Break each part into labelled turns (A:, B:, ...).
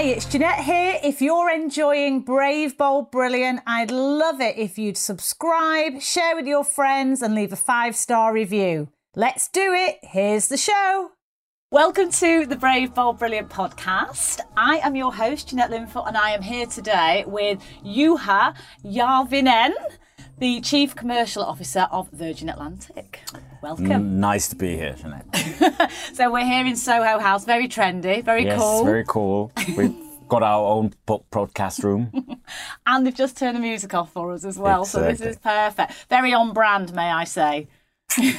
A: Hi, it's Jeanette here. If you're enjoying Brave, Bold, Brilliant, I'd love it if you'd subscribe, share with your friends, and leave a five star review. Let's do it. Here's the show. Welcome to the Brave, Bold, Brilliant podcast. I am your host, Jeanette Linfoot, and I am here today with Juha Järvinen, the Chief Commercial Officer of Virgin Atlantic. Welcome.
B: Nice to be here, Jeanette.
A: So we're here in Soho House, very trendy, very
B: yes,
A: cool.
B: very cool. We've got our own po- broadcast room.
A: And they've just turned the music off for us as well. So this is perfect. Very on brand, may I say.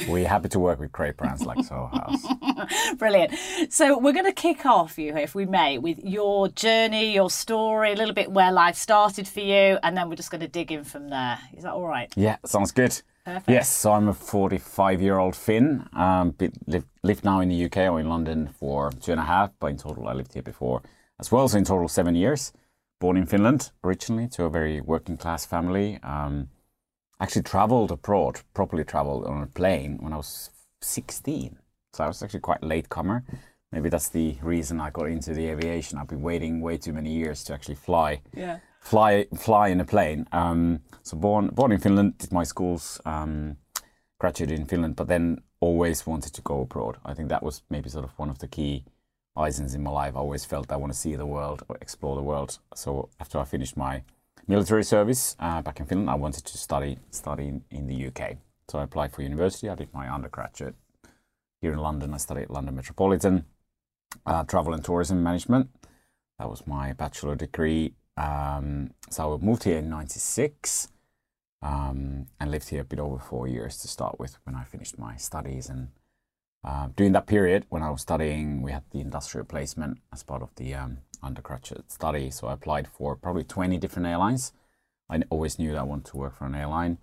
B: We're happy to work with great brands like Soho House.
A: Brilliant. So we're going to kick off, you, if we may, with your journey, your story, a little bit where life started for you, and then we're just going to dig in from there. Is that all right?
B: Yeah, sounds good.
A: Perfect.
B: Yes, so I'm a 45 year old Finn. Um, be- live, live now in the UK or in London for two and a half, but in total I lived here before as well. So in total seven years. Born in Finland originally to a very working class family. Um, actually traveled abroad, properly traveled on a plane when I was 16. So I was actually quite a late comer. Maybe that's the reason I got into the aviation. I've been waiting way too many years to actually fly
A: Yeah.
B: fly fly in a plane. Um, so born born in Finland, did my schools, um, graduated in Finland, but then always wanted to go abroad. I think that was maybe sort of one of the key reasons in my life. I always felt I want to see the world or explore the world. So after I finished my military service uh, back in Finland, I wanted to study study in, the UK. So I applied for university. I did my undergraduate here in London. I studied London Metropolitan uh, Travel and Tourism Management. That was my bachelor degree. Um, so I moved here in '96 um, and lived here a bit over four years to start with when I finished my studies. And uh, during that period, when I was studying, we had the industrial placement as part of the um, undergraduate study. So I applied for probably 20 different airlines. I always knew that I wanted to work for an airline.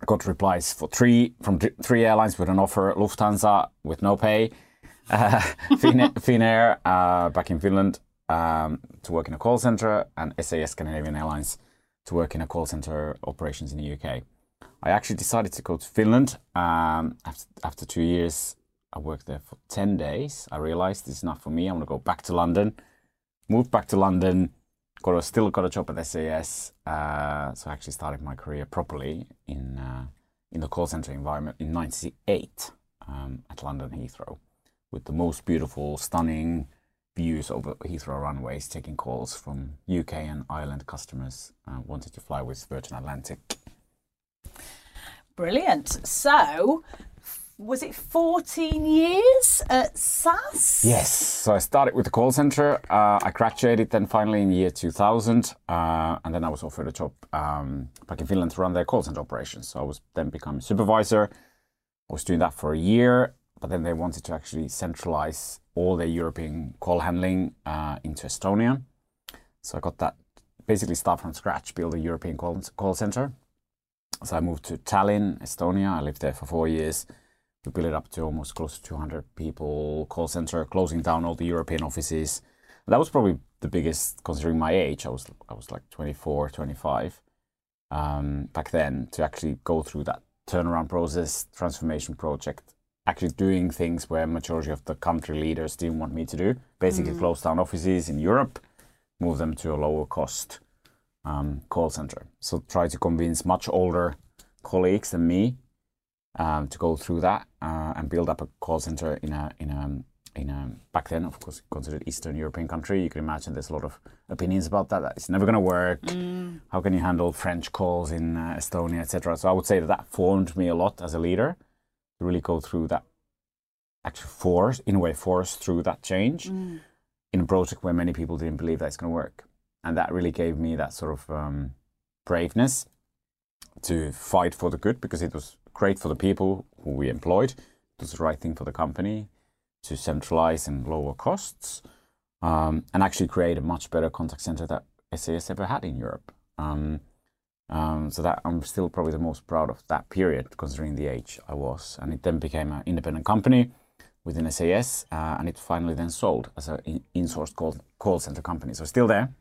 B: I got replies for three from th- three airlines with an offer: Lufthansa with no pay, uh, Fin- Finnair uh, back in Finland um, to work in a call center, and SAS Scandinavian Airlines to work in a call center operations in the UK. I actually decided to go to Finland. Um, after, after two years, I worked there for 10 days. I realized this is not for me. I want to go back to London. Moved back to London, got a, still got a job at SAS. Uh, so I actually started my career properly in, uh, in the call center environment in 98 um, at London Heathrow with the most beautiful, stunning views over Heathrow runways, taking calls from UK and Ireland customers uh, wanted to fly with Virgin Atlantic.
A: Brilliant. So, was it 14 years at SAS?
B: Yes, so I started with the call center. Uh, I graduated then finally in year 2000, uh, and then I was offered a job um, back in Finland to run their call center operations. So I was then become supervisor. I was doing that for a year, but then they wanted to actually centralize all their European call handling uh, into Estonia. So I got that basically start from scratch, build a European call, call center. So I moved to Tallinn, Estonia. I lived there for four years. We built it up to almost close to 200 people call center, closing down all the European offices. That was probably the biggest, considering my age. I was I was like 24, 25 um, back then. To actually go through that turnaround process, transformation project, actually doing things where majority of the country leaders didn't want me to do. Basically, close down offices in Europe, move them to a lower cost um, call center. So try to convince much older colleagues than me um, to go through that uh, and build up a call center in a in a in a back then, of course, considered Eastern European country. You can imagine there's a lot of opinions about that. That it's never going to work. How can you handle French calls in uh, Estonia, etc. So I would say that that formed me a lot as a leader to really go through that. Actually, force in a way, force through that change in a project where many people didn't believe that it's going to work, and that really gave me that sort of um, braveness to fight for the good because it was great for the people who we employed. It was the right thing for the company to centralize and lower costs. um, and actually create a much better contact center that SAS ever had in Europe. Um, um, so that I'm still probably the most proud of that period, considering the age I was. And it then became an independent company within SAS, uh, and it finally then sold as an in-sourced call, call center company. So still there,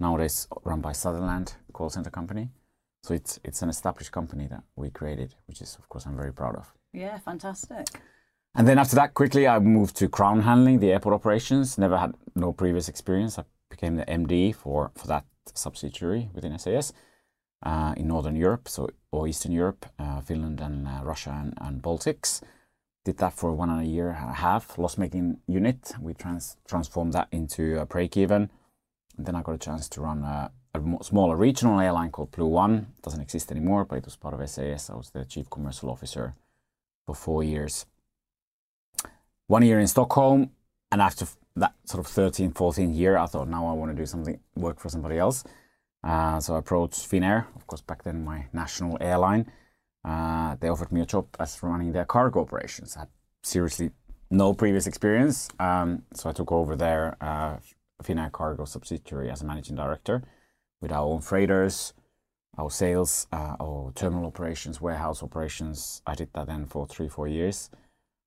B: nowadays run by Sutherland Call Center Company. So it's it's an established company that we created, which is of course I'm very proud of.
A: Yeah, fantastic.
B: And then after that, quickly I moved to ground handling, the airport operations. Never had no previous experience. I became the MD for for that subsidiary within SAS uh, in Northern Europe, so or Eastern Europe, uh, Finland and uh, Russia and, and, Baltics. Did that for one and a year and a half, loss-making unit. We trans- transformed that into a break-even. And then I got a chance to run a, a smaller regional airline called Blue One. It doesn't exist anymore, but it was part of SAS. I was the chief commercial officer for four years. One year in Stockholm, and after that sort of 13, 14 year, I thought now I want to do something, work for somebody else. Uh, so I approached Finnair, of course, back then my national airline. Uh, they offered me a job as running their cargo operations. I had seriously no previous experience, um, so I took over there uh, Finnair cargo subsidiary as a managing director with our own freighters, our sales, uh, our terminal operations, warehouse operations. I did that then for three, four years.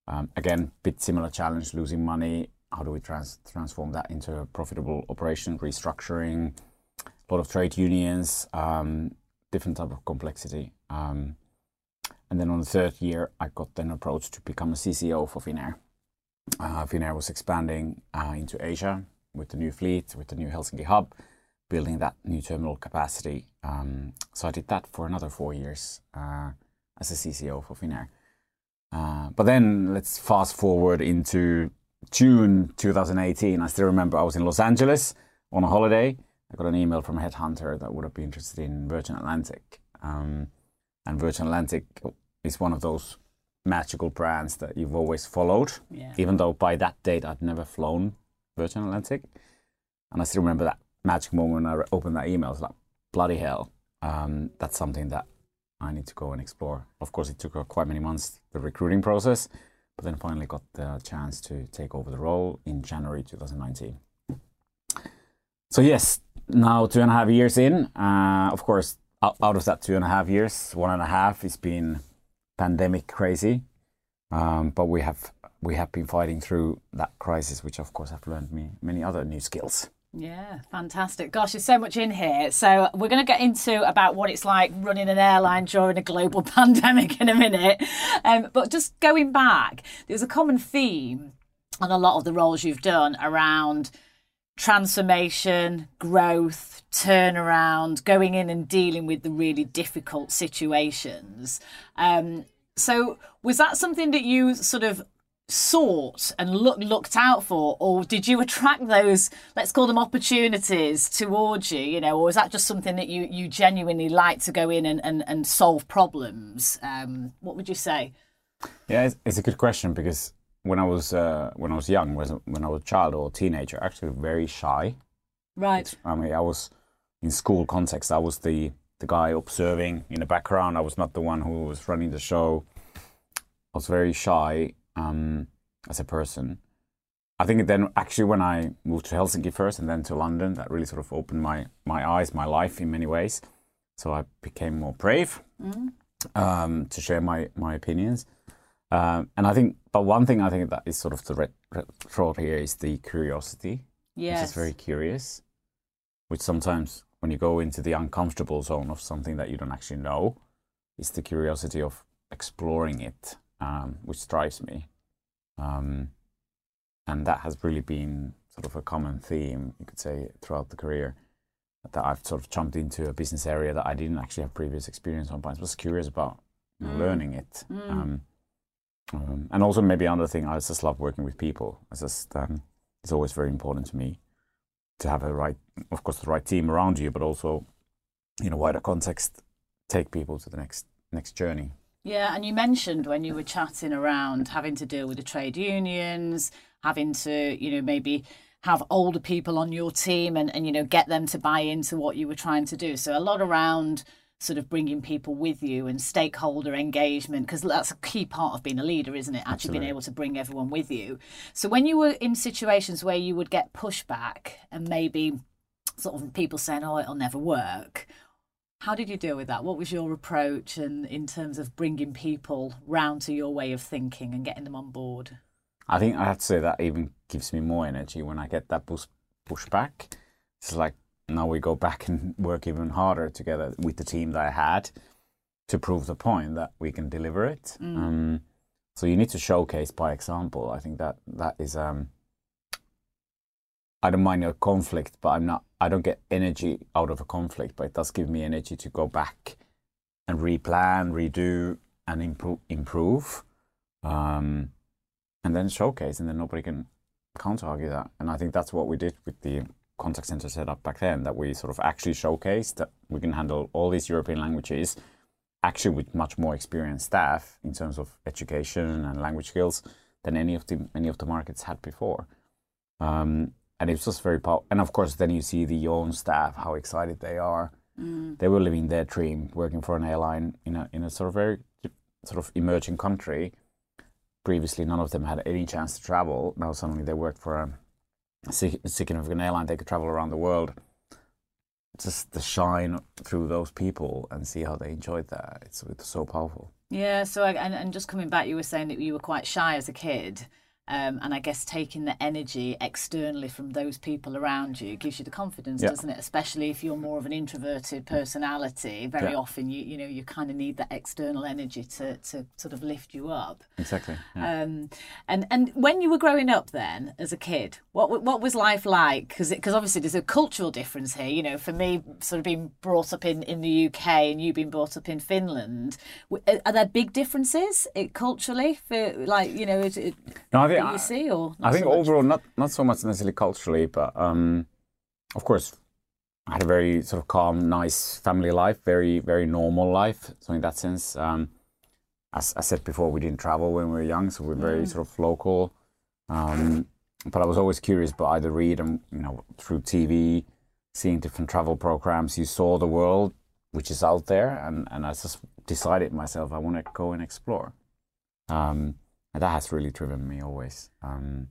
B: Um, again, bit similar challenge, losing money. How do we trans- transform that into a profitable operation, restructuring? a lot of trade unions, um, different type of complexity. Um, and then on the third year, I got then approached to become a CCO for Finnair. Uh, Finnair was expanding uh, into Asia with the new fleet, with the new Helsinki hub, building that new terminal capacity. Um, so I did that for another four years uh, as a CCO for Finnair. Uh, but then let's fast forward into June 2018. I still remember I was in Los Angeles on a holiday I got an email from a headhunter that would have been interested in Virgin Atlantic. Um, and Virgin Atlantic is one of those magical brands that you've always followed, yeah. even though by that date I'd never flown Virgin Atlantic. And I still remember that magic moment when I opened that email. I was like, bloody hell, um, that's something that I need to go and explore. Of course, it took quite many months, the recruiting process, but then finally got the chance to take over the role in January 2019. So, yes, now two and a half years in. Uh, of course, out, out, of that two and a half years, one and a half has been pandemic crazy, um, but we have we have been fighting through that crisis, which of course have learned me many other new skills.
A: Yeah, fantastic. Gosh, there's so much in here. So we're going to get into about what it's like running an airline during a global pandemic in a minute. Um, but just going back, there's a common theme on a lot of the roles you've done around transformation, growth, turnaround, going in and dealing with the really difficult situations. Um, so, was that something that you sort of sought and look, looked out for, or did you attract those, let's call them opportunities towards you, you know, or is that just something that you, you genuinely like to go in and, and, and solve problems? Um, what would you say?
B: Yeah, it's, it's a good question because when I was uh, when I was young, when I was a child or a teenager, actually very shy.
A: Right.
B: I mean, I was in school context. I was the the guy observing in the background. I was not the one who was running the show. I was very shy um, as a person. I think then actually when I moved to Helsinki first and then to London, that really sort of opened my my eyes, my life in many ways. So I became more brave mm. um, to share my my opinions. Um, and I think, but one thing I think that is sort of the red, red throat here is the curiosity.
A: Yes.
B: Which is very curious, which sometimes when you go into the uncomfortable zone of something that you don't actually know, is the curiosity of exploring it, um, which drives me. Um, and that has really been sort of a common theme, you could say, throughout the career. That I've sort of jumped into a business area that I didn't actually have previous experience on, but I was curious about mm. learning it. Mm. Um, um, and also maybe another thing, I just love working with people. It's just um, it's always very important to me to have a right, of course, the right team around you, but also in a wider context, take people to the next next journey.
A: Yeah, and you mentioned when you were chatting around having to deal with the trade unions, having to, you know, maybe have older people on your team and, and you know get them to buy into what you were trying to do. So a lot around sort of bringing people with you and stakeholder engagement because that's a key part of being a leader isn't it actually
B: Absolutely.
A: being able to bring everyone with you so when you were in situations where you would get pushback and maybe sort of people saying oh it'll never work how did you deal with that what was your approach and in terms of bringing people round to your way of thinking and getting them on board
B: I think I have to say that even gives me more energy when I get that push pushback. It's like now we go back and work even harder together with the team that I had to prove the point that we can deliver it. Um, so you need to showcase by example. I think that that is. Um, I don't mind a conflict, but I'm not. I don't get energy out of a conflict, but it does give me energy to go back and replan, redo, and improve. Improve. Um, and then showcase, and then nobody can counter argue that. And I think that's what we did with the contact center setup back then. That we sort of actually showcased that we can handle all these European languages, actually with much more experienced staff in terms of education and language skills than any of the many of the markets had before. Um, and it was just very powerful. And of course, then you see the own staff how excited they are. Mm. They were living their dream, working for an airline in a in a sort of very sort of emerging country previously none of them had any chance to travel. Now suddenly they worked for a significant airline. They could travel around the world. Just the shine through those people and see how they enjoyed that. It's, it's so powerful.
A: Yeah, so I, and, and just coming back, you were saying that you were quite shy as a kid. Um, and I guess taking the energy externally from those people around you gives you the confidence,
B: Yeah.
A: doesn't it? Especially if you're more of an introverted personality. Very
B: Yeah.
A: often, you you know, you kind of need that external energy to to sort of lift you up.
B: Exactly. Yeah.
A: Um, and and when you were growing up, then as a kid, what what was life like? Because because obviously there's a cultural difference here. You know, for me, sort of being brought up in, in the UK and you being brought up in Finland, are- there big differences culturally for like you know is it,
B: no, think,
A: that you see or
B: I think
A: so
B: overall, not not so much necessarily culturally, but um, of course, I had a very sort of calm, nice family life, very very normal life. So in that sense, um, as I said before, we didn't travel when we were young, so we're very sort of local. Um, but I was always curious, but either read and you know through TV, seeing different travel programs, you saw the world which is out there, and and I just decided myself I want to go and explore. Um, and that has really driven me always. Um,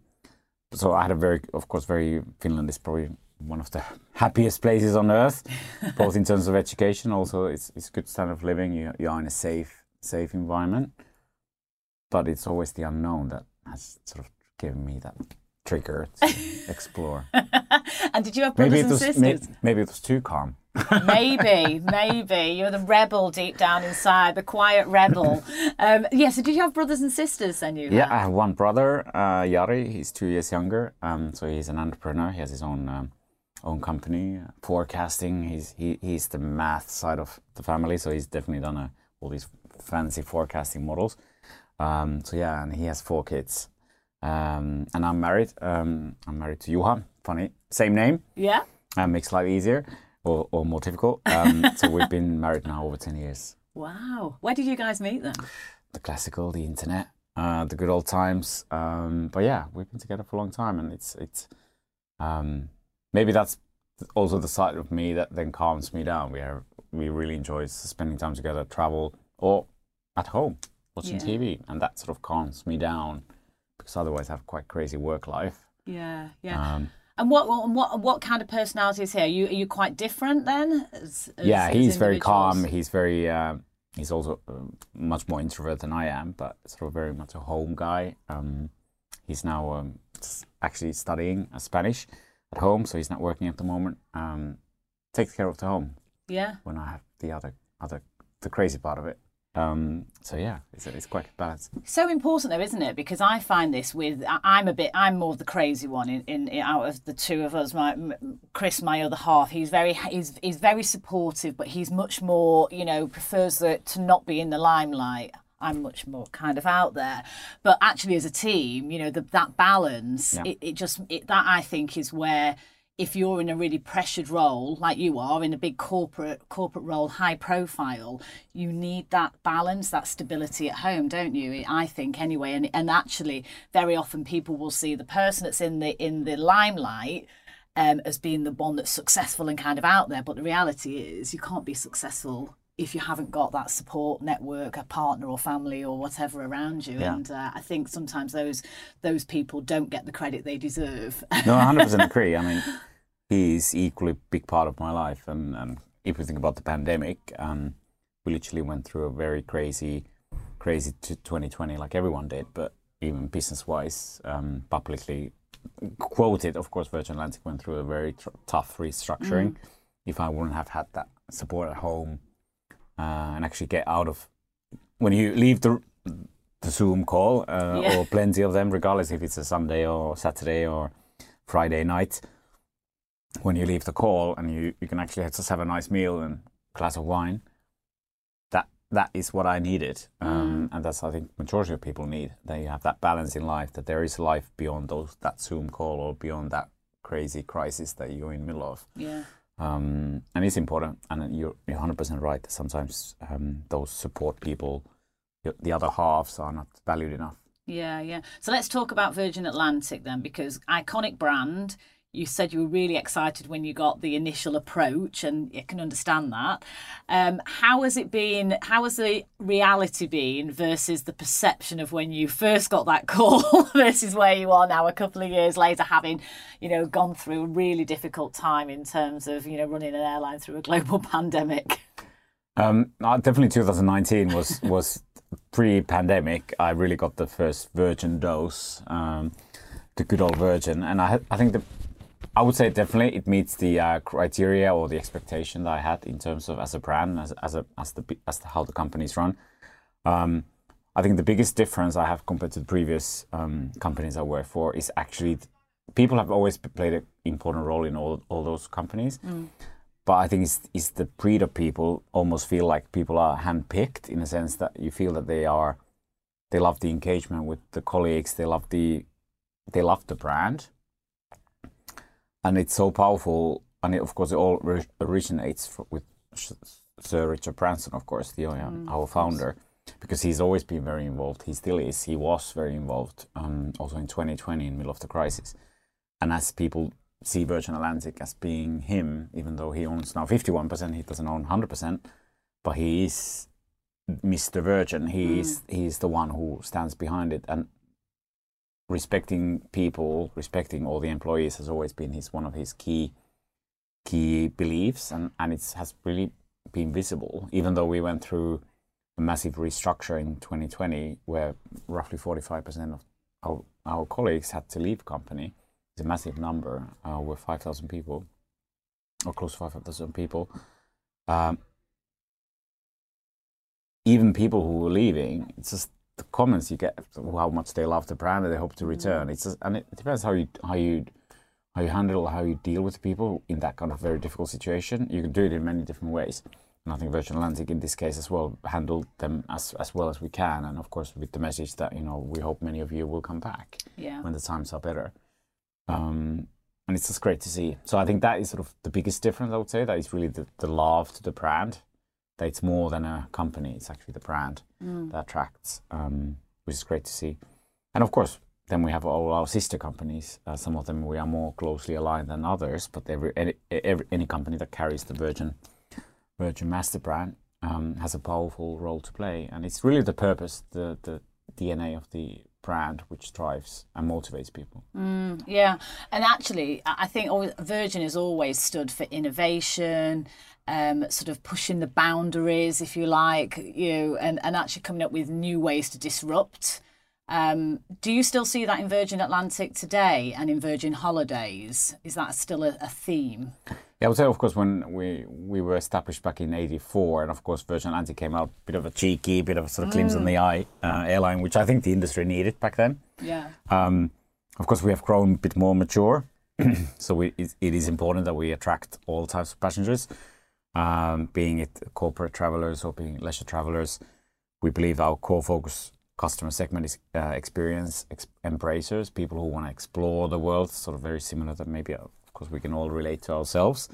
B: so I had a very, of course, very Finland is probably one of the happiest places on earth, both in terms of education. Also, it's it's good standard of living. You you are in a safe safe environment, but it's always the unknown that has sort of given me that trigger explore.
A: and did you have brothers
B: maybe it
A: and sisters?
B: may, maybe it was too calm.
A: maybe, maybe you're the rebel deep down inside, the quiet rebel. Um, yeah. So did you have brothers and sisters? Then you
B: Yeah,
A: had?
B: I have one brother, uh, Jari. He's two years younger. Um, so he's an entrepreneur. He has his own um, own company, uh, forecasting. He's he, he's the math side of the family. So he's definitely done a, all these fancy forecasting models. Um, so yeah, and he has four kids. Um, and I'm married. Um, I'm married to Juha. Funny, same name.
A: yeah.
B: Uh, makes life easier or, or more difficult. Um, so we've been married now over ten years.
A: Wow. Where did you guys meet then?
B: the classical, the internet, uh, the good old times. Um, but yeah, we've been together for a long time, and it's it's um, maybe that's also the side of me that then calms me down. We are we really enjoy spending time together, travel or at home watching
A: Yeah.
B: TV, and that sort of calms me down because otherwise I have quite crazy work life.
A: Yeah, yeah.
B: Um,
A: and what what what kind of personality is here? Are you are you quite different then? As, as,
B: yeah, he's very calm. He's very. Uh, he's also uh, much more introvert than I am, but sort of very much a home guy. Um, he's now um, actually studying Spanish at home, so he's not working at the moment. Um, takes care of the home
A: Yeah.
B: when I have the other other the crazy part of it. Um, so yeah, it's, it's quite balanced.
A: So important though, isn't it? Because I find this with I'm a bit I'm more of the crazy one in, in, in out of the two of us. My Chris, my other half, he's very he's he's very supportive, but he's much more you know prefers the, to not be in the limelight. I'm much more kind of out there, but actually as a team, you know the, that balance,
B: Yeah.
A: it, it just it, that I think is where if you're in a really pressured role like you are in a big corporate corporate role high profile you need that balance that stability at home don't you? I think anyway and and actually very often people will see the person that's in the in the limelight um, as being the one that's successful and kind of out there but the reality is you can't be successful if you haven't got that support network, a partner or family or whatever around you.
B: Yeah.
A: And uh, I think sometimes those those people don't get the credit they deserve.
B: No, 100% agree. I mean, he's equally a big part of my life. And, and if we think about the pandemic, um, we literally went through a very crazy, crazy t- 2020, like everyone did. But even business-wise, um, publicly quoted, of course, Virgin Atlantic went through a very tr- tough restructuring. If I wouldn't have had that support at home uh, and actually get out of when you leave the the Zoom call uh,
A: Yeah.
B: or plenty of them, regardless if it's a Sunday or Saturday or Friday night, when you leave the call and you, you can actually just have a nice meal and glass of wine. That that is what I needed, um, and that's I think majority of people need. They have that balance in life. That there is life beyond those that Zoom call or beyond that crazy crisis that you're in the middle of.
A: yeah.
B: Um, and it's important. And you're, you're 100% right. Sometimes um, those support people, the- the other halves, are not valued enough.
A: Yeah, yeah. So let's talk about Virgin Atlantic then, because iconic brand. You said you were really excited when you got the initial approach, and you can understand that. Um, how has it been? How has the reality been versus the perception of when you first got that call versus where you are now, a couple of years later, having you know gone through a really difficult time in terms of you know running an airline through a global pandemic.
B: Um, definitely 2019 was was pre-pandemic. I really got the first Virgin dose, um, the good old Virgin, and I I think the I would say definitely it meets the uh, criteria or the expectation that I had in terms of as a brand, as as a as the as the, how the companies run. Um, I think the biggest difference I have compared to the previous um, companies I worked for is actually people have always played an important role in all all those companies. But I think it's, it's the breed of people almost feel like people are handpicked in a sense that you feel that they are they love the engagement with the colleagues, they love the they love the brand, and it's so powerful. And it, of course, it all ri- originates fr- with Sir Richard Branson, of course, the uh, our founder, because he's always been very involved. He still is. He was very involved, um, also in 2020, in the middle of the crisis. And as people see Virgin Atlantic as being him, even though he owns now 51%, he doesn't own 100%, but he is Mr. Virgin. He is he is the one who stands behind it, and respecting people, respecting all the employees has always been his one of his key key beliefs, and and it has really been visible. Even though we went through a massive restructure in 2020, where roughly 45% of our, our colleagues had to leave company. It's a massive number. Uh, we're 5,000 people, or close to 5,000 people. Um, even people who were leaving, it's just the comments you get how much they love the brand and they hope to return. It's just, and it depends how you how you how you handle how you deal with people in that kind of very difficult situation. You can do it in many different ways. And I think Virgin Atlantic in this case as well handled them as as well as we can, and of course with the message that you know we hope many of you will come back
A: Yeah.
B: when the times are better. Um, and it's just great to see. So I think that is sort of the biggest difference. I would say that is really the, the love to the brand. That it's more than a company; it's actually the brand that attracts, um, which is great to see. And of course, then we have all our sister companies. Uh, some of them we are more closely aligned than others, but every any, every, any company that carries the Virgin Virgin Master brand um, has a powerful role to play, and it's really the purpose, the the DNA of the brand, which drives and motivates people.
A: Yeah, and actually, I I think Virgin has always stood for innovation, um, sort of pushing the boundaries, if you like, you know, and, and actually coming up with new ways to disrupt. Um, do you still see that in Virgin Atlantic today and in Virgin Holidays? Is that still a, a theme?
B: Yeah, I would say, of course, when we we were established back in '84, and of course, Virgin Atlantic came out a bit of a cheeky, bit of a sort of glimpse in the eye uh, airline, which I think the industry needed back then.
A: Yeah.
B: Um, of course, we have grown a bit more mature, so we, it, it is important that we attract all types of passengers, um, being it corporate travelers or being leisure travelers. We believe our core focus customer segment is uh, experience ex- embracers, people who want to explore the world, sort of very similar to maybe, course, we can all relate to ourselves.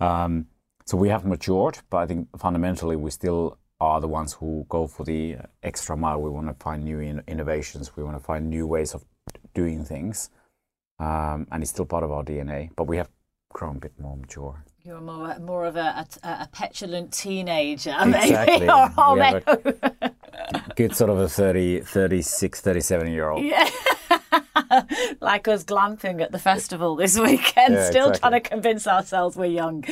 B: Um, so we have matured, but I think fundamentally we still are the ones who go for the extra mile. We want to find new in- innovations. We want to find new ways of doing things, um, and it's still part of our DNA. But we have grown a bit more mature.
A: You're more more of a, a, a petulant teenager,
B: Exactly.
A: maybe. or, or
B: We have
A: maybe-
B: Good sort of a 30, 36, 37 year old.
A: Yeah. like us glamping at the festival this weekend,
B: Yeah,
A: still
B: exactly.
A: trying to convince ourselves we're young.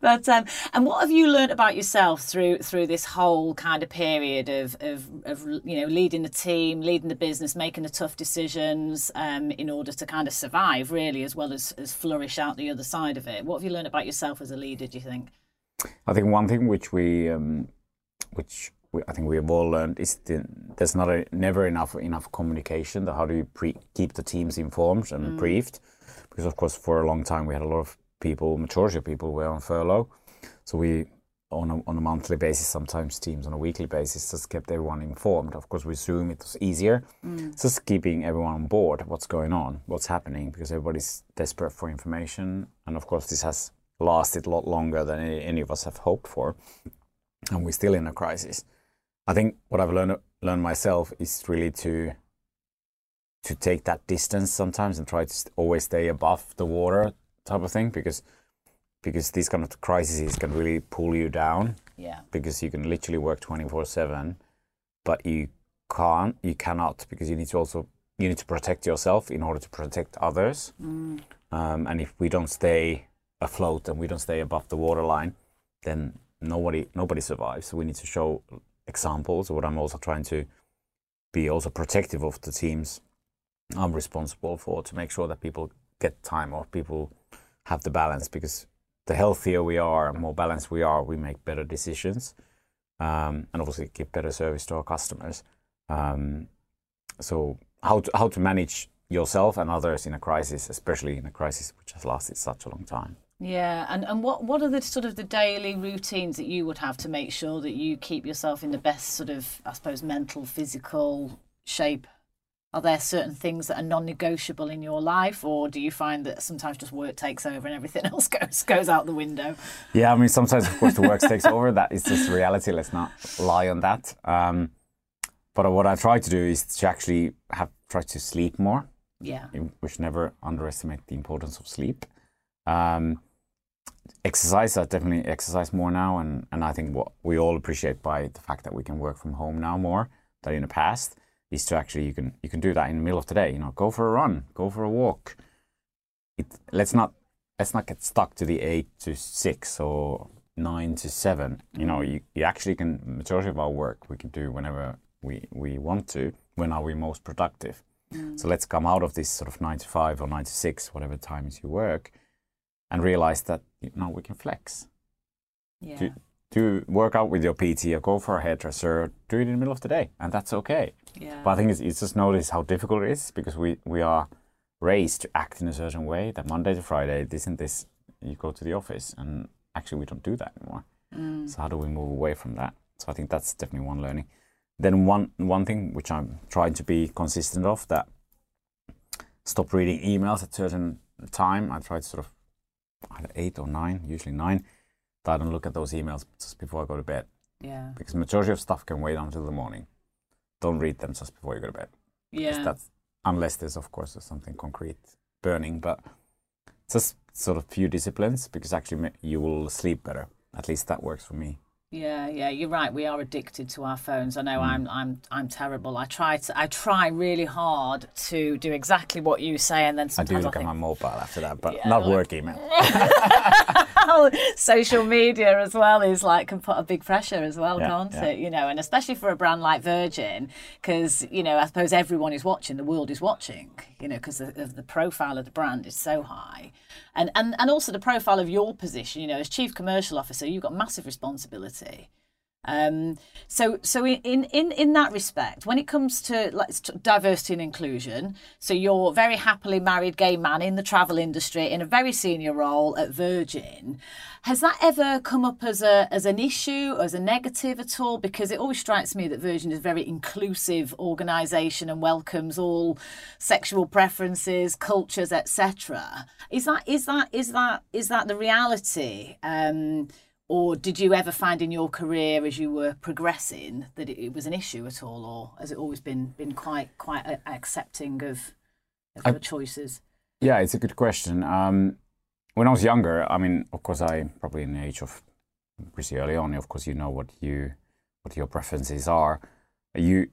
A: But um, and what have you learnt about yourself through through this whole kind of period of, of, of you know leading the team, leading the business, making the tough decisions um, in order to kind of survive, really, as well as, as flourish out the other side of it. What have you learned about yourself as a leader? Do you think?
B: I think one thing which we, um, which we, I think we have all learned is the, there's not a, never enough enough communication. The, how do you pre- keep the teams informed and mm. briefed? Because of course, for a long time we had a lot of people, majority of people were on furlough, so we on a, on a monthly basis, sometimes teams on a weekly basis, just kept everyone informed. Of course, with Zoom it was easier. It's Just keeping everyone on board, what's going on, what's happening, because everybody's desperate for information, and of course this has lasted a lot longer than any, any of us have hoped for, and we're still in a crisis. I think what I've learned learned myself is really to to take that distance sometimes and try to always stay above the water type of thing because because these kind of crises can really pull you down
A: Yeah.
B: because you can literally work 24 7 but you can't you cannot because you need to also you need to protect yourself in order to protect others. Um, and if we don't stay afloat and we don't stay above the waterline then nobody nobody survives. So we need to show examples what i'm also trying to be also protective of the teams i'm responsible for to make sure that people get time off people have the balance because the healthier we are more balanced we are we make better decisions um, and obviously give better service to our customers. Um, so how to, how to manage yourself and others in a crisis especially in a crisis which has lasted such a long time
A: Yeah, and, and what, what are the sort of the daily routines that you would have to make sure that you keep yourself in the best sort of, I suppose, mental, physical shape? Are there certain things that are non-negotiable in your life, or do you find that sometimes just work takes over and everything else goes goes out the window?
B: Yeah, I mean, sometimes, of course, the work takes over. That is just reality. Let's not lie on that. Um, but what I try to do is to actually have try to sleep more.
A: Yeah,
B: We should never underestimate the importance of sleep. Um, exercise, I definitely exercise more now, and, and I think what we all appreciate by the fact that we can work from home now more than in the past is to actually you can you can do that in the middle of the day. You know, go for a run, go for a walk. It, let's not let's not get stuck to the eight to six or nine to seven. You know, you, you actually can majority of our work we can do whenever we we want to. When are we most productive? Mm. So let's come out of this sort of nine to five or nine to six, whatever times you work, and realize that know we can flex.
A: yeah,
B: Do, do work out with your PT or go for a hairdresser. Do it in the middle of the day, and that's okay.
A: yeah.
B: But I think it's, it's just notice how difficult it is because we, we are raised to act in a certain way that Monday to Friday, this and this, you go to the office, and actually we don't do that anymore. Mm. So how do we move away from that? So I think that's definitely one learning. Then one one thing which I'm trying to be consistent of that stop reading emails at certain time. I try to sort of either eight or nine, usually nine. That I don't look at those emails just before I go to bed
A: yeah,
B: because majority of stuff can wait until the morning. Don't read them just before you go to bed.
A: yeah.
B: That's unless there's of course there's something concrete burning, but just sort of few disciplines because actually you will sleep better. At least that works for me.
A: Yeah, yeah, you're right. We are addicted to our phones. I know
B: Mm.
A: I'm I'm I'm terrible. I try to I try really hard to do exactly what you say and then
B: I do
A: sometimes I,
B: look at my mobile after that, but
A: Yeah,
B: not
A: like-
B: work email.
A: social media as well is like can put a big pressure as well,
B: Yeah,
A: can't
B: yeah.
A: it? You know, and especially for a brand like Virgin, because you know, I suppose everyone is watching, the world is watching. You know, because the, of the profile of the brand is so high, and and and also the profile of your position. You know, as chief commercial officer, you've got massive responsibility. Um, so, so in, in in that respect, when it comes to like diversity and inclusion, so you're very happily married gay man in the travel industry in a very senior role at Virgin. Has that ever come up as a as an issue, as a negative at all? Because it always strikes me that Virgin is a very inclusive organisation and welcomes all sexual preferences, cultures, etc. Is that is that is that is that the reality? Um, or did you ever find in your career as you were progressing that it, was an issue at all, or has it always been been quite quite accepting of, of
B: I-
A: your choices?
B: Yeah, it's a good question. Um, when I was younger, I mean, of course, I probably in the age of pretty early on. Of course, you know what you what your preferences are. You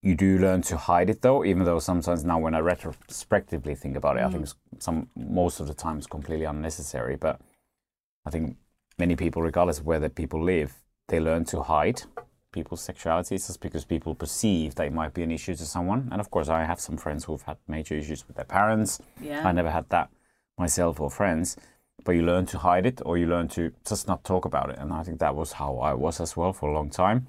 B: you do learn to hide it though, even though sometimes now when I retrospectively think about it, mm. I think some most of the time it's completely unnecessary. But I think many people, regardless of where the people live, they learn to hide people's sexuality just because people perceive that it might be an issue to someone. And of course, I have some friends who've had major issues with their parents. Yeah. I never had that myself or friends, but you learn to hide it or you learn to just not talk about it. And I think that was how I was as well for a long time.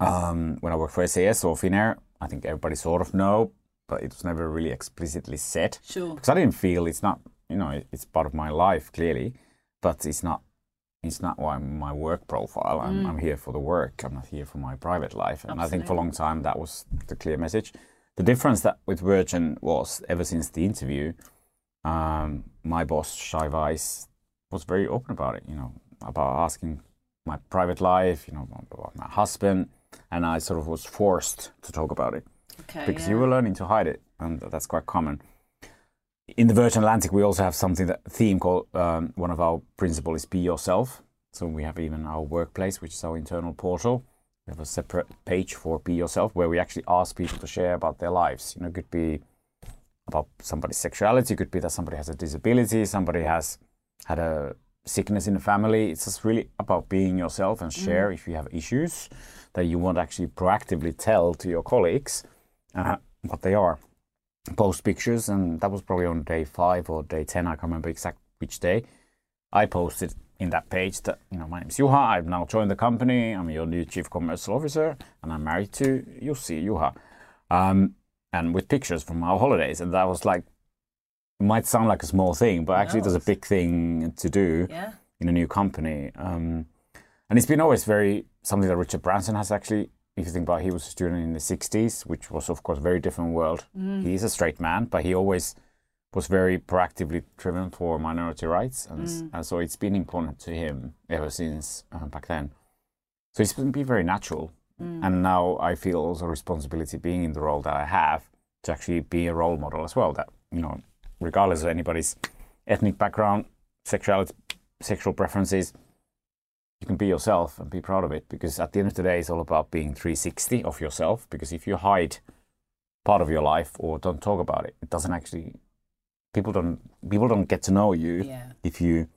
B: Um, when I worked for SAS or Finnair, I think everybody sort of know, but it was never really explicitly said.
A: Sure.
B: Because I didn't feel it's not, you know, it's part of my life clearly, but it's not. It's not why my work profile. I'm, mm. I'm here for the work. I'm not here for my private life. And Absolutely. I think for a long time that was the clear message. The difference that with Virgin was ever since the interview, um, my boss Shai Weiss was very open about it. You know, about asking my private life. You know, about my husband and I sort of was forced to talk about it okay, because yeah. you were learning to hide it, and that's quite common. In the Virgin Atlantic, we also have something that theme called um, one of our principles is be yourself. So we have even our workplace, which is our internal portal. We have a separate page for be yourself, where we actually ask people to share about their lives. You know, it could be about somebody's sexuality, it could be that somebody has a disability, somebody has had a sickness in the family. It's just really about being yourself and share mm. if you have issues that you want to actually proactively tell to your colleagues uh, what they are. Post pictures, and that was probably on day five or day 10, I can't remember exact which day. I posted in that page that, you know, my name is Juha, I've now joined the company, I'm your new chief commercial officer, and I'm married to Jussi Juha. Um, and with pictures from our holidays, and that was like, it might sound like a small thing, but actually, there's a big thing to do
A: yeah.
B: in a new company. Um, and it's been always very something that Richard Branson has actually. If you think about, it, he was a student in the '60s, which was of course a very different world. Mm. He is a straight man, but he always was very proactively driven for minority rights, and, mm. and so it's been important to him ever since uh, back then. So it's been very natural, mm. and now I feel also responsibility being in the role that I have to actually be a role model as well. That you know, regardless of anybody's ethnic background, sexuality, sexual preferences, you can be yourself and be proud of it because at the end of the day it's all about being 360 of yourself because if you hide part of your life or don't talk about it it doesn't actually people don't people don't get to know you
A: yeah.
B: if you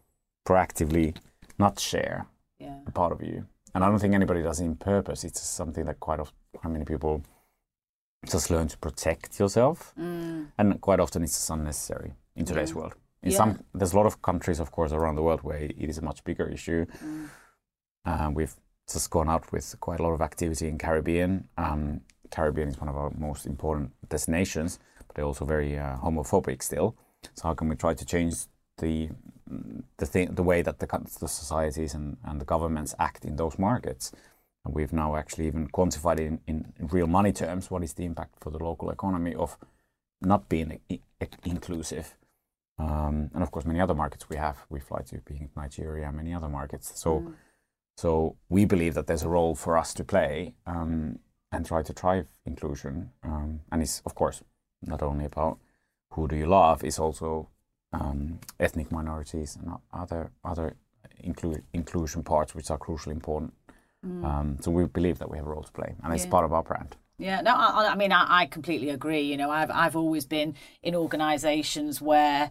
B: proactively not share
A: yeah.
B: a part of you and i don't think anybody does it in purpose it's something that quite often how many people just learn to protect yourself
A: mm.
B: and quite often it's unnecessary in today's yeah. world in some there's a lot of countries of course around the world where it is a much bigger issue
A: mm
B: uh, we've just gone out with quite a lot of activity in Caribbean. Um, Caribbean is one of our most important destinations, but they're also very uh, homophobic still. So how can we try to change the the thing, the way that the, the societies and, and the governments act in those markets? And we've now actually even quantified in, in real money terms what is the impact for the local economy of not being inclusive. Um, and of course, many other markets we have. We fly to being Nigeria, many other markets. So. Mm so we believe that there's a role for us to play um, and try to drive inclusion. Um, and it's of course not only about who do you love, it's also um, ethnic minorities and other other inclu- inclusion parts which are crucially important. Mm. Um, so we believe that we have a role to play, and it's part of our brand.
A: Yeah, no, I, I mean, I, I, completely agree. You know, I've I've always been in organisations where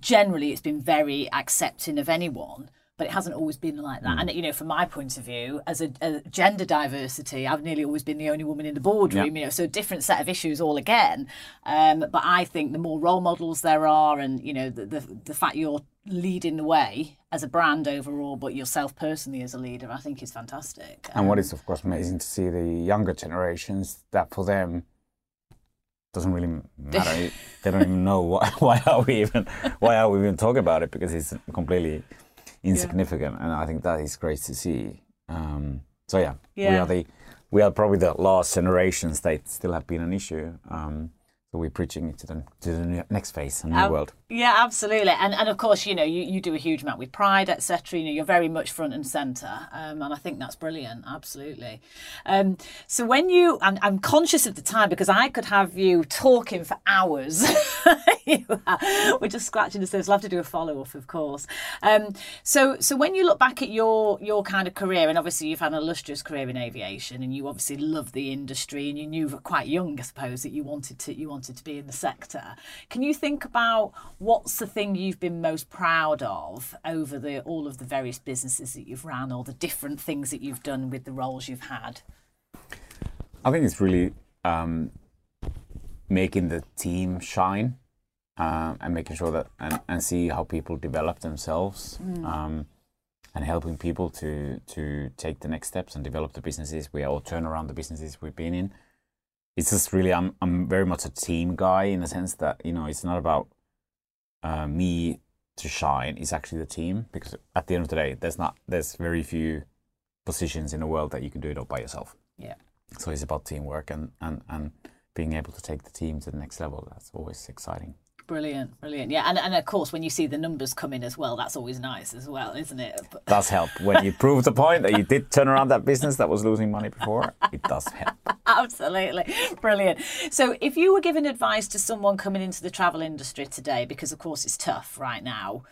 A: generally it's been very accepting of anyone but it hasn't always been like that. Mm. And you know, from my point of view, as a, a, gender diversity, I've nearly always been the only woman in the boardroom. You know, so different set of issues all again. Um, but I think the more role models there are, and you know, the, the the fact you're leading the way as a brand overall, but yourself personally as a leader, I think is fantastic.
B: And um, what is of course amazing to see the younger generations that for them doesn't really matter. they don't even know why, why are we even why are we even talking about it because it's completely insignificant, yeah. and I think that is great to see. Um, so yeah, yeah, we are the we are probably the last generations that still have been an issue. Um, so we're preaching it to the to the next phase, a new um, world.
A: Yeah, absolutely, and and of course, you know, you, you do a huge amount with Pride, etc. You know, you're very much front and centre, um, and I think that's brilliant. Absolutely. Um, so when you, I'm, I'm conscious of the time because I could have you talking for hours. We're just scratching the surface. We'll have to do a follow up, of course. Um, so so when you look back at your your kind of career, and obviously you've had an illustrious career in aviation, and you obviously love the industry, and you knew quite young, I suppose, that you wanted to you wanted to be in the sector. Can you think about what's the thing you've been most proud of over the all of the various businesses that you've ran or the different things that you've done with the roles you've had?
B: I think it's really um, making the team shine uh, and making sure that and, and see how people develop themselves mm. um, and helping people to to take the next steps and develop the businesses we all turn around the businesses we've been in. It's just really I'm I'm very much a team guy in the sense that you know it's not about uh, me to shine is actually the team because at the end of the day there's not there's very few positions in the world that you can do it all by yourself.
A: Yeah.
B: So it's about teamwork and and and being able to take the team to the next level. That's always exciting
A: Brilliant, brilliant. Yeah, and, and of course, when you see the numbers come in as well, that's always nice as well, isn't it?
B: does help. When you prove the point that you did turn around that business that was losing money before, it does help.
A: Absolutely. Brilliant. So, if you were giving advice to someone coming into the travel industry today, because of course it's tough right now,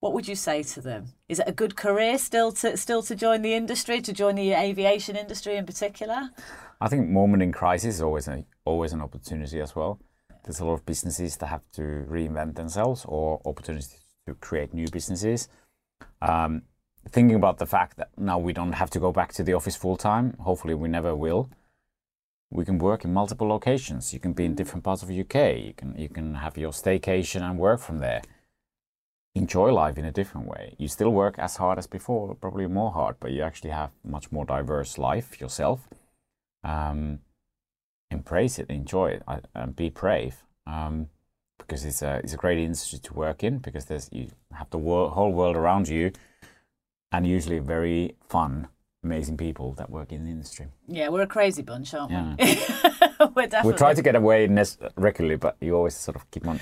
A: what would you say to them? Is it a good career still to still to join the industry, to join the aviation industry in particular?
B: I think moment in crisis is always a, always an opportunity as well there's a lot of businesses that have to reinvent themselves or opportunities to create new businesses. Um, thinking about the fact that now we don't have to go back to the office full time, hopefully we never will. We can work in multiple locations. You can be in different parts of the UK. You can you can have your staycation and work from there. Enjoy life in a different way. You still work as hard as before, probably more hard, but you actually have much more diverse life yourself. Um, embrace it, enjoy it, and be brave. Um, because it's a it's a great industry to work in because there's you have the wor- whole world around you, and usually very fun, amazing people that work in the industry.
A: Yeah, we're a crazy bunch, aren't yeah. we?
B: we're definitely. We try to get away regularly, but you always sort of keep on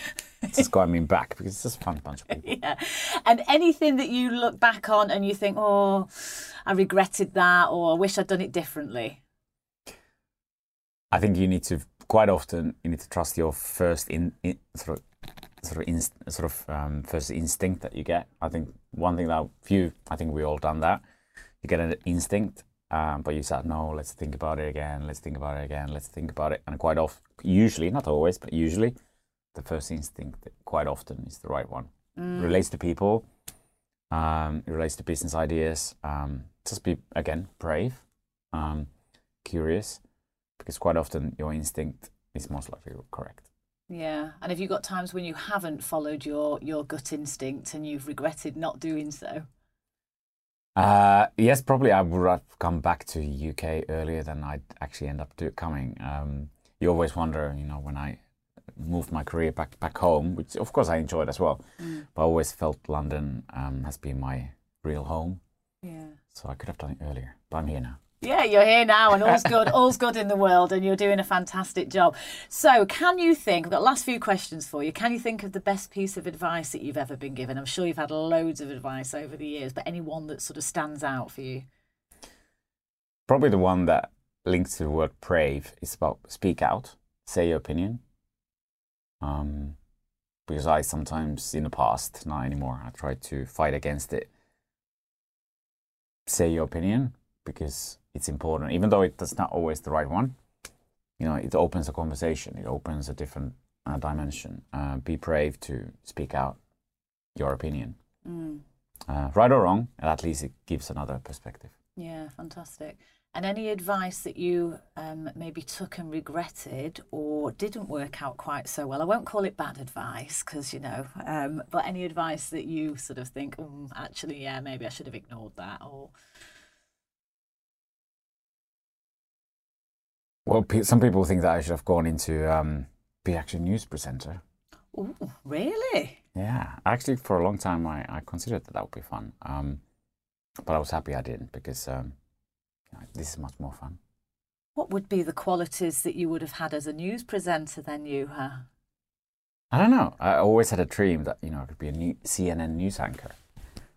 B: just going back because it's just a fun bunch of people.
A: Yeah, and anything that you look back on and you think, oh, I regretted that, or I wish I'd done it differently.
B: I think you need to quite often you need to trust your first in, in sort of sort of in, sort of um, first instinct that you get. I think one thing that few I think we all done that. You get an instinct, um, but you said no. Let's think about it again. Let's think about it again. Let's think about it. And quite often, usually not always, but usually, the first instinct quite often is the right one. Mm. relates to people. Um, it relates to business ideas. Um, just be again brave, um, curious because quite often your instinct is most likely correct.
A: Yeah, and have you got times when you haven't followed your your gut instinct and you've regretted not doing so?
B: Uh, yes, probably I would have come back to UK earlier than I'd actually end up do, coming. Um, you always wonder, you know, when I moved my career back back home, which of course I enjoyed as well, mm. but I always felt London um, has been my real home.
A: Yeah.
B: So I could have done it earlier, but I'm here now.
A: Yeah, you're here now and all's good, all's good in the world and you're doing a fantastic job. So, can you think, I've got last few questions for you. Can you think of the best piece of advice that you've ever been given? I'm sure you've had loads of advice over the years, but any one that sort of stands out for you?
B: Probably the one that links to the word brave is about speak out, say your opinion. Um, because I sometimes in the past, not anymore, I try to fight against it. Say your opinion because it's important, even though it's not always the right one. You know, it opens a conversation. It opens a different uh, dimension. Uh, be brave to speak out your opinion, mm. uh, right or wrong. at least it gives another perspective.
A: Yeah, fantastic. And any advice that you um, maybe took and regretted or didn't work out quite so well? I won't call it bad advice because, you know, um, but any advice that you sort of think, oh, actually, yeah, maybe I should have ignored that or
B: Well, some people think that I should have gone into um, be actually a news presenter.
A: Oh, really?
B: Yeah, actually, for a long time, I, I considered that that would be fun. Um, but I was happy I didn't because um, you know, this is much more fun.
A: What would be the qualities that you would have had as a news presenter then, you? Huh?
B: I don't know. I always had a dream that you know I could be a new CNN news anchor.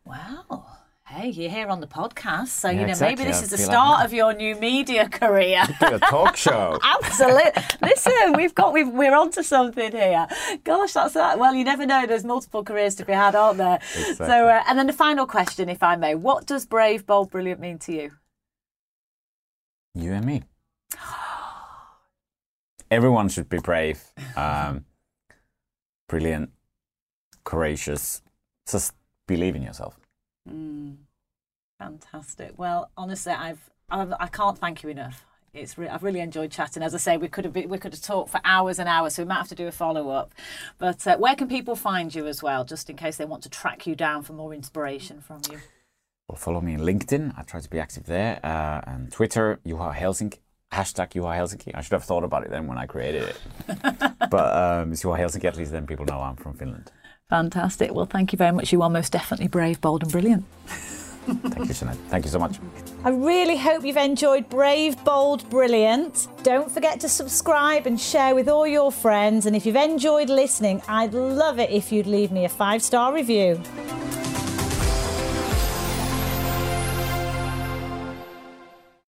A: Wow. Hey, you're here on the podcast, so you know
B: exactly.
A: maybe this is the start
B: like-
A: of your new media career.
B: Do a talk show.
A: Absolutely. Listen, we've got we've, we're onto something here. Gosh, that's that. Well, you never know. There's multiple careers to be had, aren't there? So, uh, and then the final question, if I may, what does brave, bold, brilliant mean to you?
B: You and me. Everyone should be brave, um, brilliant, courageous. Just believe in yourself.
A: Fantastic. Well, honestly, I've, I've I can't thank you enough. It's re- I've really enjoyed chatting. As I say, we could have been, we could have talked for hours and hours, so we might have to do a follow up. But uh, where can people find you as well, just in case they want to track you down for more inspiration from you?
B: Well, follow me on LinkedIn. I try to be active there. Uh, and Twitter, Juha Helsinki. Hashtag Juha Helsinki. I should have thought about it then when I created it. but um, it's Juha Helsinki, at least then people know I'm from Finland.
A: Fantastic. Well, thank you very much. You are most definitely brave, bold, and brilliant.
B: Thank you, Jeanette. Thank you so much.
A: I really hope you've enjoyed Brave, Bold, Brilliant. Don't forget to subscribe and share with all your friends. And if you've enjoyed listening, I'd love it if you'd leave me a five star review.